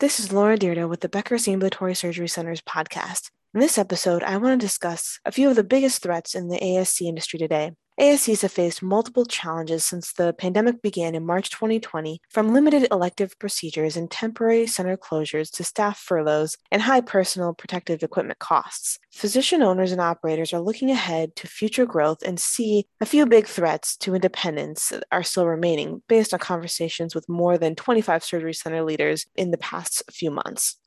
This is Laura Dyrda with the Becker's Ambulatory Surgery Center's podcast. In this episode, I want to discuss a few of the biggest threats in the ASC industry today. ASCs have faced multiple challenges since the pandemic began in March 2020, from limited elective procedures and temporary center closures to staff furloughs and high personal protective equipment costs. Physician owners and operators are looking ahead to future growth and see a few big threats to independence are still remaining based on conversations with more than 25 surgery center leaders in the past few months.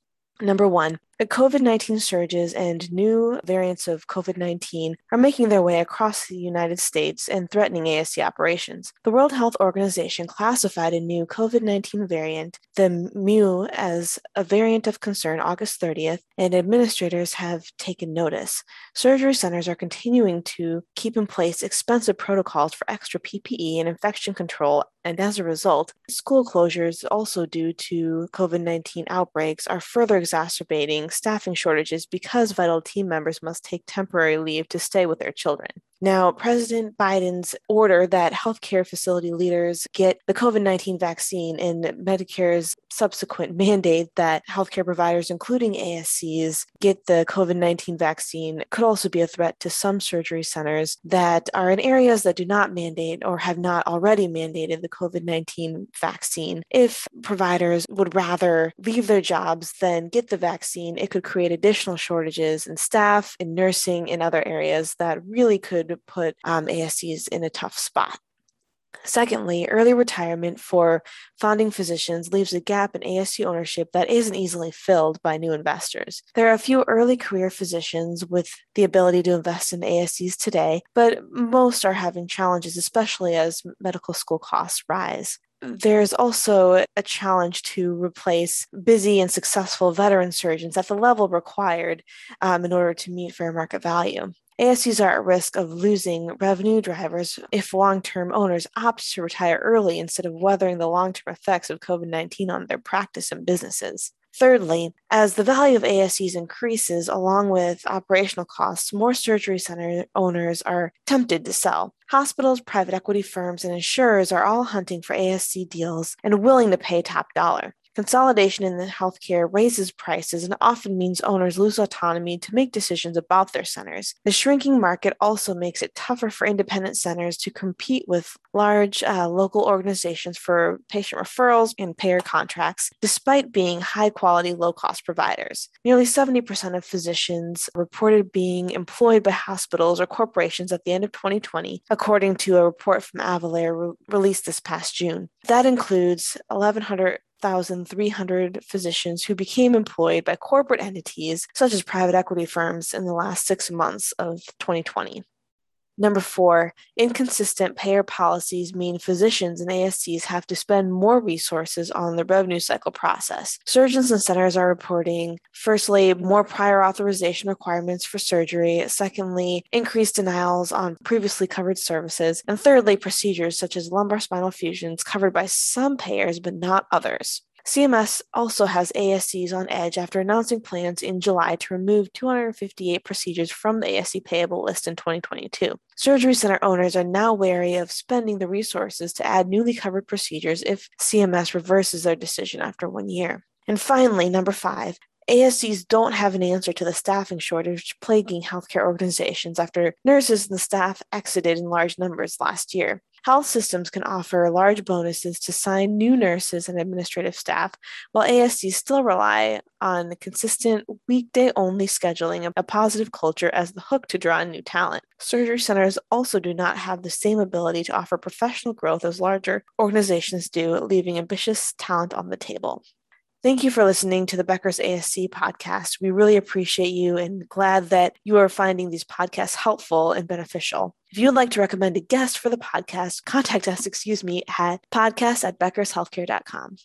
Number one, the COVID 19 surges and new variants of COVID 19 are making their way across the United States and threatening ASC operations. The World Health Organization classified a new COVID 19 variant, the Mu, as a variant of concern August 30th, and administrators have taken notice. Surgery centers are continuing to keep in place expensive protocols for extra PPE and infection control, and as a result, school closures, also due to COVID 19 outbreaks, are further exacerbating staffing shortages because vital team members must take temporary leave to stay with their children. Now, President Biden's order that healthcare facility leaders get the COVID 19 vaccine and Medicare's subsequent mandate that healthcare providers, including ASCs, get the COVID 19 vaccine could also be a threat to some surgery centers that are in areas that do not mandate or have not already mandated the COVID 19 vaccine. If providers would rather leave their jobs than get the vaccine, it could create additional shortages in staff, in nursing, in other areas that really could put um, ASCs in a tough spot. Secondly, early retirement for founding physicians leaves a gap in ASC ownership that isn't easily filled by new investors. There are a few early career physicians with the ability to invest in ASCs today, but most are having challenges, especially as medical school costs rise there's also a challenge to replace busy and successful veteran surgeons at the level required um, in order to meet fair market value. ASCs are at risk of losing revenue drivers if long term owners opt to retire early instead of weathering the long term effects of COVID 19 on their practice and businesses. Thirdly, as the value of ASCs increases along with operational costs, more surgery center owners are tempted to sell. Hospitals, private equity firms, and insurers are all hunting for ASC deals and willing to pay top dollar. Consolidation in the healthcare raises prices and often means owners lose autonomy to make decisions about their centers. The shrinking market also makes it tougher for independent centers to compete with large uh, local organizations for patient referrals and payer contracts, despite being high quality, low cost providers. Nearly 70% of physicians reported being employed by hospitals or corporations at the end of 2020, according to a report from Avalere re- released this past June. That includes 1,100 1,300 physicians who became employed by corporate entities such as private equity firms in the last six months of 2020. Number four, inconsistent payer policies mean physicians and ASCs have to spend more resources on the revenue cycle process. Surgeons and centers are reporting, firstly, more prior authorization requirements for surgery, secondly, increased denials on previously covered services, and thirdly, procedures such as lumbar spinal fusions covered by some payers but not others. CMS also has ASCs on edge after announcing plans in July to remove 258 procedures from the ASC payable list in 2022. Surgery center owners are now wary of spending the resources to add newly covered procedures if CMS reverses their decision after one year. And finally, number five, ASCs don't have an answer to the staffing shortage plaguing healthcare organizations after nurses and staff exited in large numbers last year. Health systems can offer large bonuses to sign new nurses and administrative staff, while ASCs still rely on consistent weekday only scheduling and a positive culture as the hook to draw in new talent. Surgery centers also do not have the same ability to offer professional growth as larger organizations do, leaving ambitious talent on the table. Thank you for listening to the Becker's ASC podcast. We really appreciate you and glad that you are finding these podcasts helpful and beneficial. If you would like to recommend a guest for the podcast, contact us, excuse me, at podcast at beckershealthcare.com.